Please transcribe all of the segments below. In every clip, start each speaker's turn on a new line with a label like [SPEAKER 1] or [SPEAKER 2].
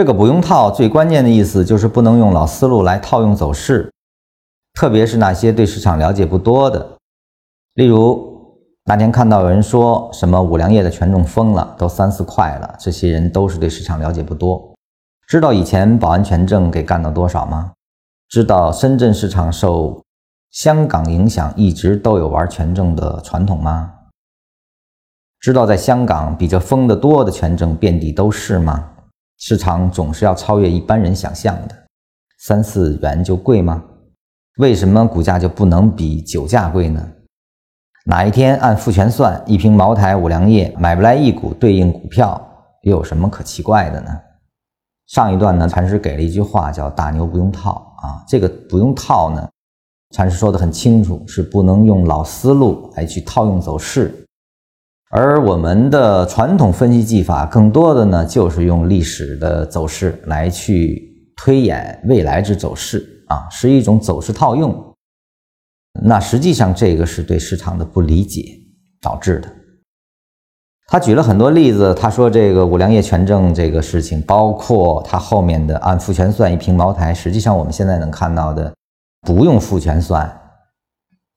[SPEAKER 1] 这个不用套，最关键的意思就是不能用老思路来套用走势，特别是那些对市场了解不多的。例如那天看到有人说什么五粮液的权重疯了，都三四块了，这些人都是对市场了解不多。知道以前保安权证给干到多少吗？知道深圳市场受香港影响，一直都有玩权证的传统吗？知道在香港比这疯得多的权证遍地都是吗？市场总是要超越一般人想象的，三四元就贵吗？为什么股价就不能比酒价贵呢？哪一天按复权算，一瓶茅台、五粮液买不来一股对应股票，又有什么可奇怪的呢？上一段呢，禅师给了一句话，叫“大牛不用套”啊，这个不用套呢，禅师说的很清楚，是不能用老思路来去套用走势。而我们的传统分析技法，更多的呢，就是用历史的走势来去推演未来之走势啊，是一种走势套用。那实际上这个是对市场的不理解导致的。他举了很多例子，他说这个五粮液权证这个事情，包括他后面的按复权算一瓶茅台，实际上我们现在能看到的，不用复权算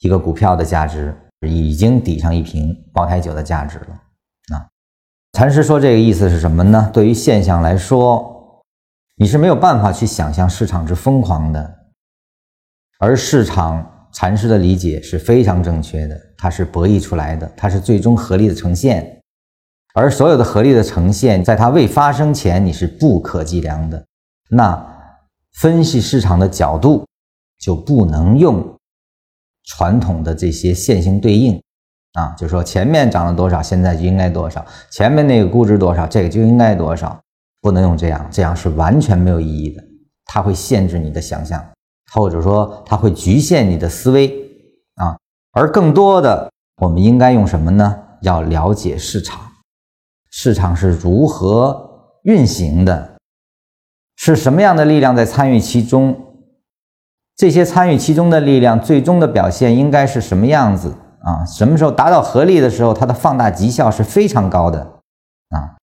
[SPEAKER 1] 一个股票的价值。已经抵上一瓶茅台酒的价值了啊！禅师说这个意思是什么呢？对于现象来说，你是没有办法去想象市场之疯狂的，而市场禅师的理解是非常正确的，它是博弈出来的，它是最终合力的呈现，而所有的合力的呈现，在它未发生前，你是不可计量的。那分析市场的角度就不能用。传统的这些线性对应，啊，就说前面涨了多少，现在就应该多少；前面那个估值多少，这个就应该多少，不能用这样，这样是完全没有意义的。它会限制你的想象，或者说它会局限你的思维啊。而更多的，我们应该用什么呢？要了解市场，市场是如何运行的，是什么样的力量在参与其中。这些参与其中的力量，最终的表现应该是什么样子啊？什么时候达到合力的时候，它的放大绩效是非常高的啊！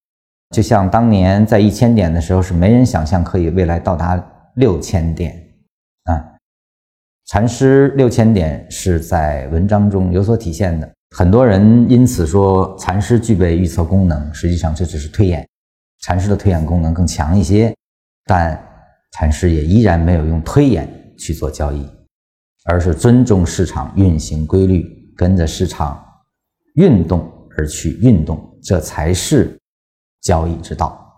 [SPEAKER 1] 就像当年在一千点的时候，是没人想象可以未来到达六千点啊！禅师六千点是在文章中有所体现的，很多人因此说禅师具备预测功能，实际上这只是推演，禅师的推演功能更强一些，但禅师也依然没有用推演。去做交易，而是尊重市场运行规律，跟着市场运动而去运动，这才是交易之道。